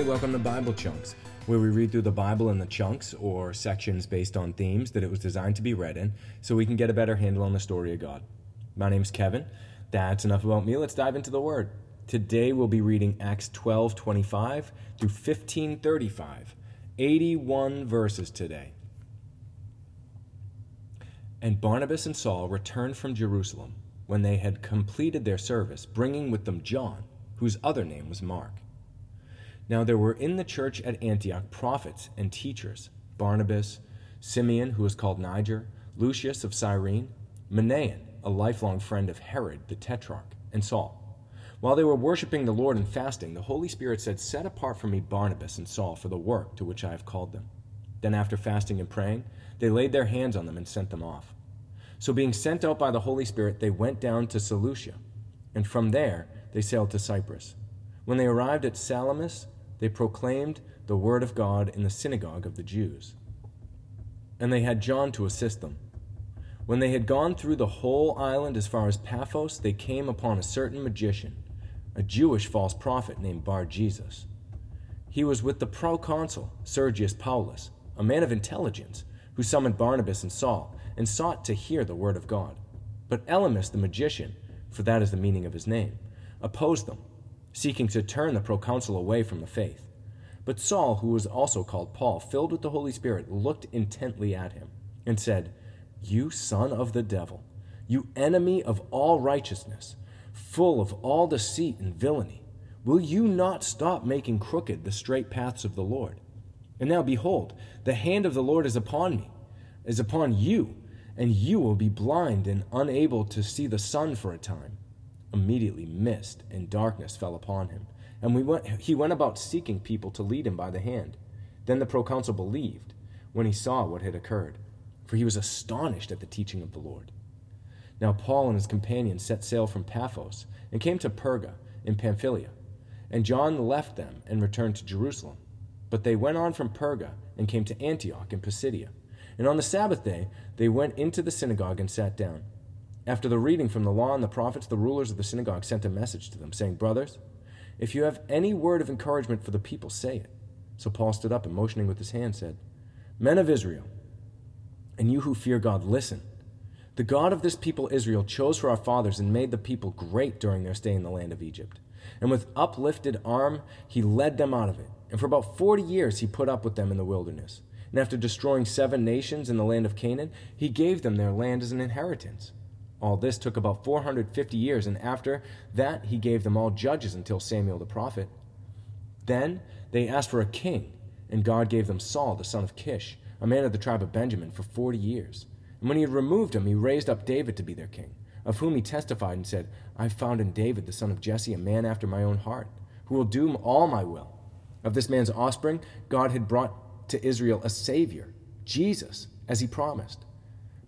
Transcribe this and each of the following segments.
Hey, welcome to Bible Chunks, where we read through the Bible in the chunks or sections based on themes that it was designed to be read in so we can get a better handle on the story of God. My name's Kevin. That's enough about me. Let's dive into the Word. Today we'll be reading Acts 12 25 through 15 35. 81 verses today. And Barnabas and Saul returned from Jerusalem when they had completed their service, bringing with them John, whose other name was Mark. Now there were in the church at Antioch prophets and teachers Barnabas, Simeon, who was called Niger, Lucius of Cyrene, Manaen, a lifelong friend of Herod the Tetrarch, and Saul. While they were worshiping the Lord and fasting, the Holy Spirit said, Set apart for me Barnabas and Saul for the work to which I have called them. Then, after fasting and praying, they laid their hands on them and sent them off. So, being sent out by the Holy Spirit, they went down to Seleucia, and from there they sailed to Cyprus. When they arrived at Salamis, they proclaimed the word of God in the synagogue of the Jews. And they had John to assist them. When they had gone through the whole island as far as Paphos, they came upon a certain magician, a Jewish false prophet named Bar Jesus. He was with the proconsul, Sergius Paulus, a man of intelligence, who summoned Barnabas and Saul and sought to hear the word of God. But Elymas the magician, for that is the meaning of his name, opposed them seeking to turn the proconsul away from the faith. But Saul, who was also called Paul, filled with the Holy Spirit, looked intently at him and said, You son of the devil, you enemy of all righteousness, full of all deceit and villainy, will you not stop making crooked the straight paths of the Lord? And now behold, the hand of the Lord is upon me, is upon you, and you will be blind and unable to see the sun for a time immediately mist and darkness fell upon him. And we went, he went about seeking people to lead him by the hand. Then the proconsul believed when he saw what had occurred, for he was astonished at the teaching of the Lord. Now Paul and his companions set sail from Paphos and came to Perga in Pamphylia. And John left them and returned to Jerusalem. But they went on from Perga and came to Antioch in Pisidia. And on the Sabbath day they went into the synagogue and sat down. After the reading from the law and the prophets, the rulers of the synagogue sent a message to them, saying, Brothers, if you have any word of encouragement for the people, say it. So Paul stood up and motioning with his hand said, Men of Israel, and you who fear God, listen. The God of this people Israel chose for our fathers and made the people great during their stay in the land of Egypt. And with uplifted arm, he led them out of it. And for about forty years he put up with them in the wilderness. And after destroying seven nations in the land of Canaan, he gave them their land as an inheritance. All this took about 450 years, and after that he gave them all judges until Samuel the prophet. Then they asked for a king, and God gave them Saul the son of Kish, a man of the tribe of Benjamin, for 40 years. And when he had removed him, he raised up David to be their king, of whom he testified and said, I found in David the son of Jesse a man after my own heart, who will do all my will. Of this man's offspring, God had brought to Israel a Savior, Jesus, as he promised.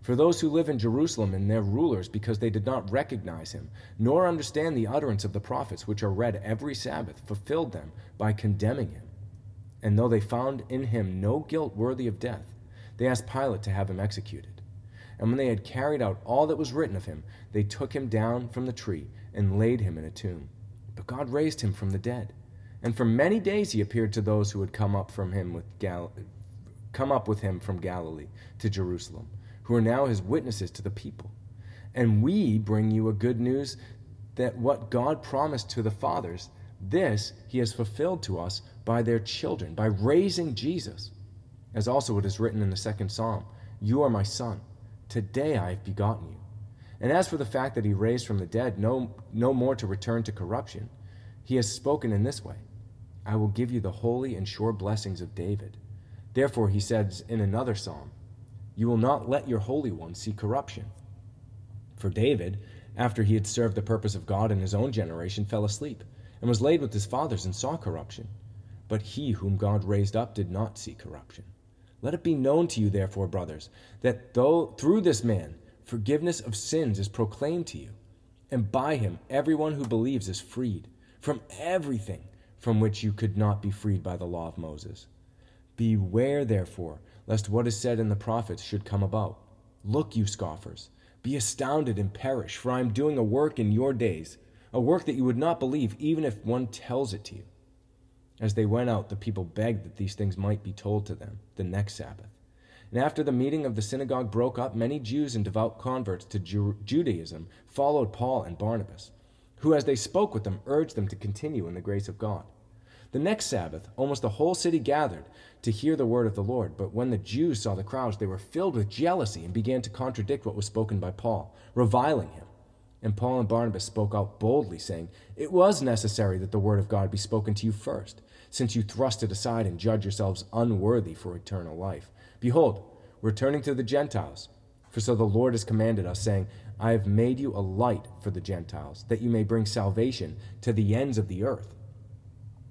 For those who live in Jerusalem and their rulers, because they did not recognize him, nor understand the utterance of the prophets, which are read every Sabbath, fulfilled them by condemning him. And though they found in him no guilt worthy of death, they asked Pilate to have him executed. And when they had carried out all that was written of him, they took him down from the tree and laid him in a tomb. But God raised him from the dead. And for many days he appeared to those who had come up from him with Gal- come up with him from Galilee to Jerusalem who are now his witnesses to the people. And we bring you a good news that what God promised to the fathers, this he has fulfilled to us by their children, by raising Jesus. as also it is written in the second psalm You are my son. Today I have begotten you. And as for the fact that he raised from the dead, no, no more to return to corruption, he has spoken in this way I will give you the holy and sure blessings of David. Therefore, he says in another psalm, You will not let your Holy One see corruption. For David, after he had served the purpose of God in his own generation, fell asleep, and was laid with his fathers, and saw corruption. But he whom God raised up did not see corruption. Let it be known to you, therefore, brothers, that though through this man forgiveness of sins is proclaimed to you, and by him everyone who believes is freed from everything from which you could not be freed by the law of Moses. Beware, therefore, lest what is said in the prophets should come about. Look, you scoffers, be astounded and perish, for I am doing a work in your days, a work that you would not believe even if one tells it to you. As they went out, the people begged that these things might be told to them the next Sabbath. And after the meeting of the synagogue broke up, many Jews and devout converts to Ju- Judaism followed Paul and Barnabas, who, as they spoke with them, urged them to continue in the grace of God. The next Sabbath, almost the whole city gathered to hear the word of the Lord. But when the Jews saw the crowds, they were filled with jealousy and began to contradict what was spoken by Paul, reviling him. And Paul and Barnabas spoke out boldly, saying, It was necessary that the word of God be spoken to you first, since you thrust it aside and judge yourselves unworthy for eternal life. Behold, we're turning to the Gentiles. For so the Lord has commanded us, saying, I have made you a light for the Gentiles, that you may bring salvation to the ends of the earth.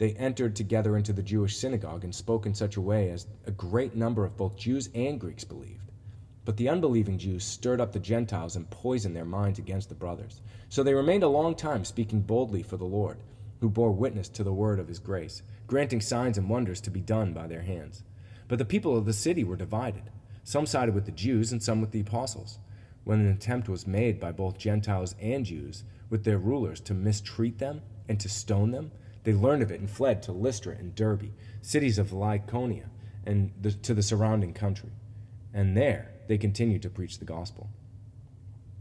they entered together into the Jewish synagogue and spoke in such a way as a great number of both Jews and Greeks believed. But the unbelieving Jews stirred up the Gentiles and poisoned their minds against the brothers. So they remained a long time speaking boldly for the Lord, who bore witness to the word of his grace, granting signs and wonders to be done by their hands. But the people of the city were divided. Some sided with the Jews and some with the apostles. When an attempt was made by both Gentiles and Jews with their rulers to mistreat them and to stone them, they learned of it and fled to Lystra and Derbe, cities of Lycaonia, and the, to the surrounding country. And there they continued to preach the gospel.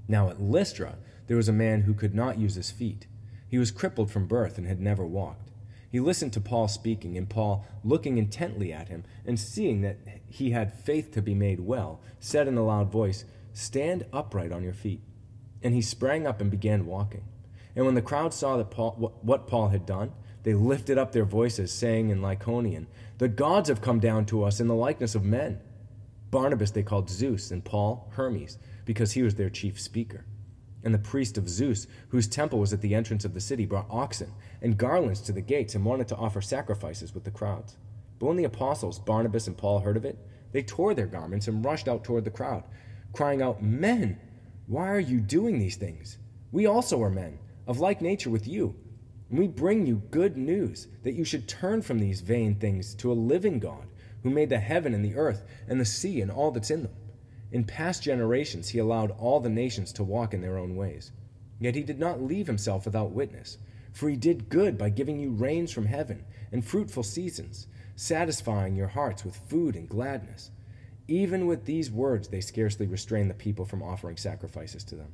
Now at Lystra there was a man who could not use his feet. He was crippled from birth and had never walked. He listened to Paul speaking, and Paul, looking intently at him, and seeing that he had faith to be made well, said in a loud voice, Stand upright on your feet. And he sprang up and began walking. And when the crowd saw that Paul, what Paul had done, they lifted up their voices, saying in Lycaonian, The gods have come down to us in the likeness of men. Barnabas they called Zeus, and Paul Hermes, because he was their chief speaker. And the priest of Zeus, whose temple was at the entrance of the city, brought oxen and garlands to the gates and wanted to offer sacrifices with the crowds. But when the apostles, Barnabas and Paul, heard of it, they tore their garments and rushed out toward the crowd, crying out, Men, why are you doing these things? We also are men, of like nature with you. And we bring you good news that you should turn from these vain things to a living God who made the heaven and the earth and the sea and all that's in them. In past generations, he allowed all the nations to walk in their own ways. Yet he did not leave himself without witness, for he did good by giving you rains from heaven and fruitful seasons, satisfying your hearts with food and gladness. Even with these words, they scarcely restrained the people from offering sacrifices to them.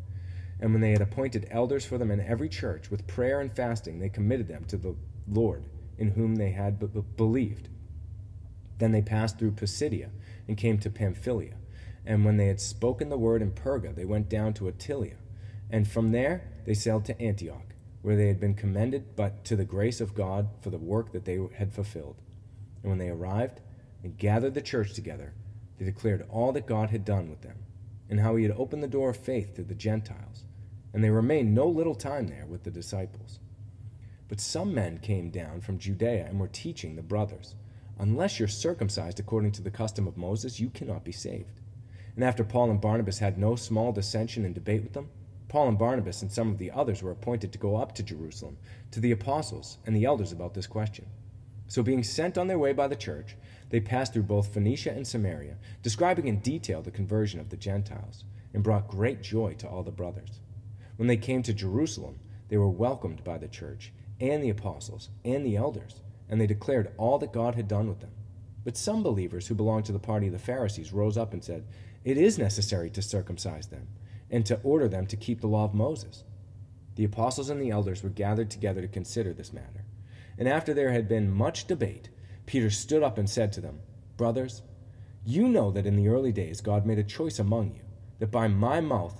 And when they had appointed elders for them in every church, with prayer and fasting, they committed them to the Lord, in whom they had b- believed. Then they passed through Pisidia and came to Pamphylia. And when they had spoken the word in Perga, they went down to Attalia. And from there they sailed to Antioch, where they had been commended but to the grace of God for the work that they had fulfilled. And when they arrived and gathered the church together, They declared all that God had done with them, and how he had opened the door of faith to the Gentiles, and they remained no little time there with the disciples. But some men came down from Judea and were teaching the brothers, Unless you're circumcised according to the custom of Moses, you cannot be saved. And after Paul and Barnabas had no small dissension and debate with them, Paul and Barnabas and some of the others were appointed to go up to Jerusalem to the apostles and the elders about this question. So, being sent on their way by the church, they passed through both Phoenicia and Samaria, describing in detail the conversion of the Gentiles, and brought great joy to all the brothers. When they came to Jerusalem, they were welcomed by the church and the apostles and the elders, and they declared all that God had done with them. But some believers who belonged to the party of the Pharisees rose up and said, It is necessary to circumcise them, and to order them to keep the law of Moses. The apostles and the elders were gathered together to consider this matter. And after there had been much debate, Peter stood up and said to them, Brothers, you know that in the early days God made a choice among you, that by my mouth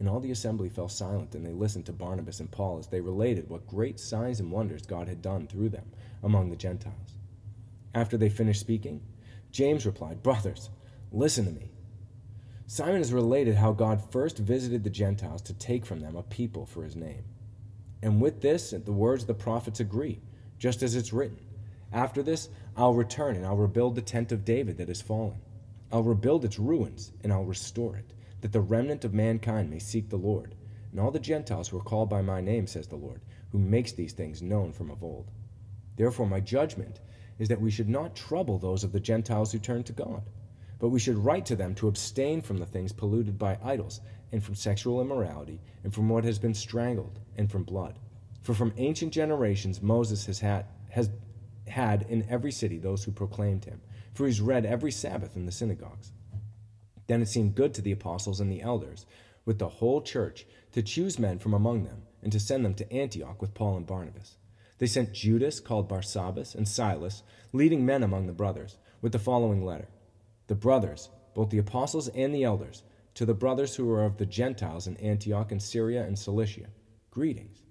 And all the assembly fell silent, and they listened to Barnabas and Paul as they related what great signs and wonders God had done through them among the Gentiles. After they finished speaking, James replied, Brothers, listen to me. Simon has related how God first visited the Gentiles to take from them a people for his name. And with this, the words of the prophets agree, just as it's written. After this, I'll return and I'll rebuild the tent of David that has fallen. I'll rebuild its ruins and I'll restore it, that the remnant of mankind may seek the Lord, and all the Gentiles who are called by my name, says the Lord, who makes these things known from of old. Therefore, my judgment is that we should not trouble those of the Gentiles who turn to God, but we should write to them to abstain from the things polluted by idols, and from sexual immorality, and from what has been strangled, and from blood. For from ancient generations Moses has had, has had in every city those who proclaimed him, for he's read every Sabbath in the synagogues. Then it seemed good to the apostles and the elders, with the whole church, to choose men from among them, and to send them to Antioch with Paul and Barnabas. They sent Judas, called Barsabbas, and Silas, leading men among the brothers, with the following letter The brothers, both the apostles and the elders, to the brothers who are of the Gentiles in Antioch and Syria and Cilicia, greetings.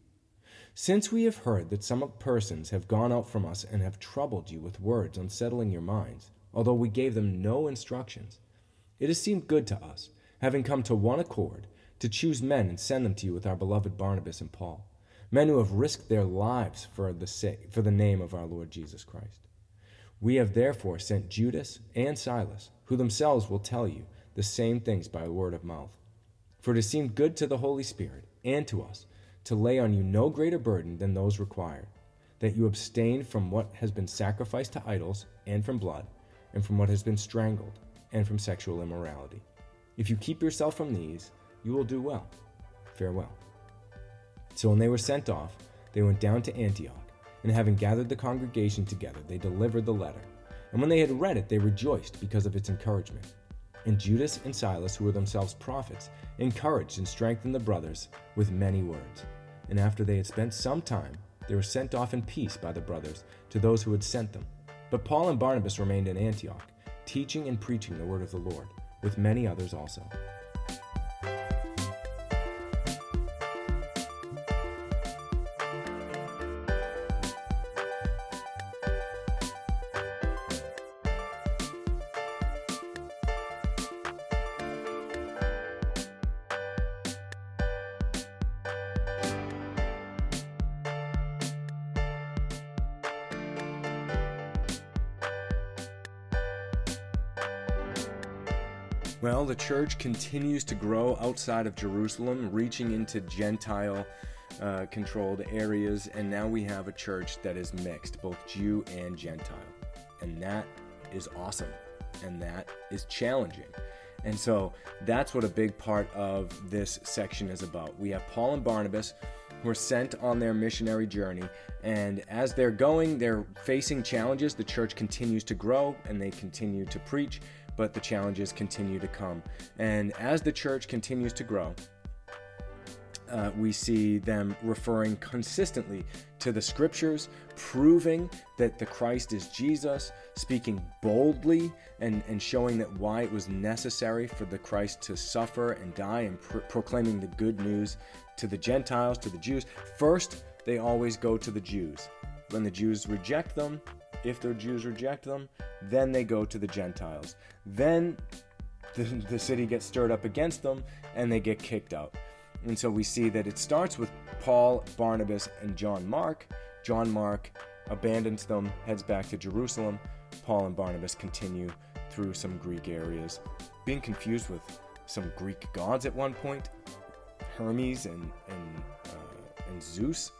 Since we have heard that some persons have gone out from us and have troubled you with words unsettling your minds, although we gave them no instructions, it has seemed good to us, having come to one accord, to choose men and send them to you with our beloved Barnabas and Paul, men who have risked their lives for the, sake, for the name of our Lord Jesus Christ. We have therefore sent Judas and Silas, who themselves will tell you the same things by word of mouth. For it has seemed good to the Holy Spirit and to us to lay on you no greater burden than those required, that you abstain from what has been sacrificed to idols, and from blood, and from what has been strangled, and from sexual immorality. If you keep yourself from these, you will do well. Farewell. So when they were sent off, they went down to Antioch, and having gathered the congregation together, they delivered the letter. And when they had read it, they rejoiced because of its encouragement. And Judas and Silas, who were themselves prophets, encouraged and strengthened the brothers with many words and after they had spent some time, they were sent off in peace by the brothers to those who had sent them. But Paul and Barnabas remained in Antioch, teaching and preaching the word of the Lord, with many others also. Well, the church continues to grow outside of Jerusalem, reaching into Gentile uh, controlled areas, and now we have a church that is mixed, both Jew and Gentile. And that is awesome, and that is challenging. And so that's what a big part of this section is about. We have Paul and Barnabas who are sent on their missionary journey, and as they're going, they're facing challenges. The church continues to grow and they continue to preach but the challenges continue to come. And as the church continues to grow, uh, we see them referring consistently to the scriptures, proving that the Christ is Jesus, speaking boldly and, and showing that why it was necessary for the Christ to suffer and die and proclaiming the good news to the Gentiles, to the Jews. First, they always go to the Jews. When the Jews reject them, if the Jews reject them, then they go to the Gentiles. Then the, the city gets stirred up against them and they get kicked out. And so we see that it starts with Paul, Barnabas, and John Mark. John Mark abandons them, heads back to Jerusalem. Paul and Barnabas continue through some Greek areas, being confused with some Greek gods at one point, Hermes and and, uh, and Zeus,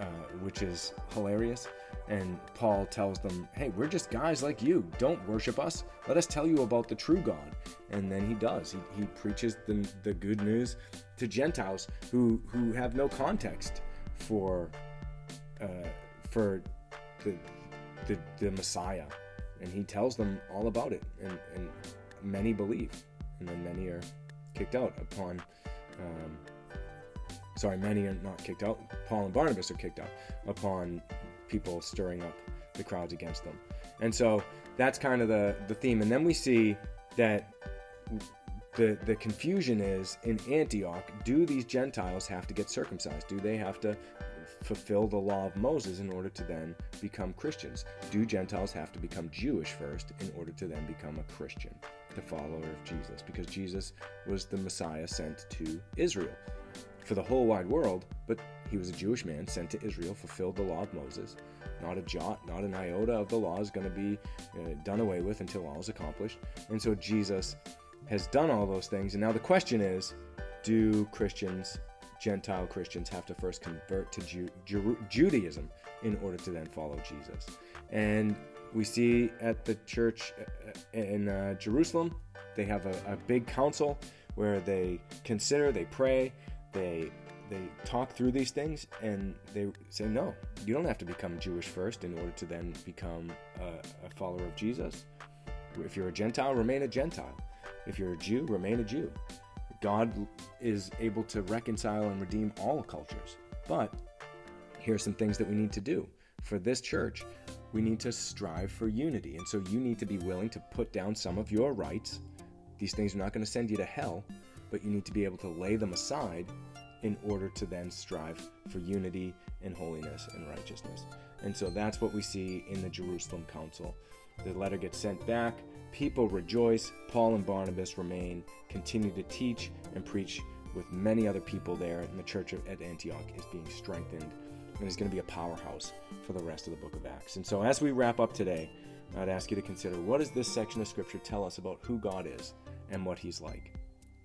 uh, which is hilarious. And Paul tells them, Hey, we're just guys like you. Don't worship us. Let us tell you about the true God. And then he does. He, he preaches the, the good news to Gentiles who, who have no context for, uh, for the, the, the Messiah. And he tells them all about it. And, and many believe. And then many are kicked out upon. Um, sorry, many are not kicked out. Paul and Barnabas are kicked out upon people stirring up the crowds against them. And so that's kind of the, the theme. And then we see that the, the confusion is in Antioch do these Gentiles have to get circumcised? Do they have to fulfill the law of Moses in order to then become Christians? Do Gentiles have to become Jewish first in order to then become a Christian, the follower of Jesus? Because Jesus was the Messiah sent to Israel for the whole wide world, but he was a Jewish man sent to Israel, fulfilled the law of Moses. Not a jot, not an iota of the law is going to be uh, done away with until all is accomplished. And so Jesus has done all those things. And now the question is do Christians, Gentile Christians, have to first convert to Ju- Ju- Judaism in order to then follow Jesus? And we see at the church uh, in uh, Jerusalem, they have a, a big council where they consider, they pray, they they talk through these things and they say no you don't have to become jewish first in order to then become a, a, follower of jesus. If you're a gentile remain a gentile. If you're a jew remain a jew. God is able to reconcile and redeem all cultures. But here are some things that we need to do. For this church we need to strive for unity. And so you need to be willing to put down some of your rights. These things are not going to send you to hell but you need to be able to lay them aside in order to then strive for unity and holiness and righteousness. And so that's what we see in the Jerusalem Council. The letter gets sent back, people rejoice, Paul and Barnabas remain, continue to teach and preach with many other people there, and the church at Antioch is being strengthened and is going to be a powerhouse for the rest of the book of Acts. And so as we wrap up today, I'd ask you to consider what does this section of scripture tell us about who God is and what he's like?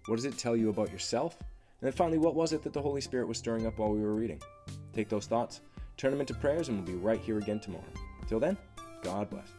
What does it tell you about yourself? And then finally, what was it that the Holy Spirit was stirring up while we were reading? Take those thoughts, turn them into prayers, and we'll be right here again tomorrow. Till then, God bless.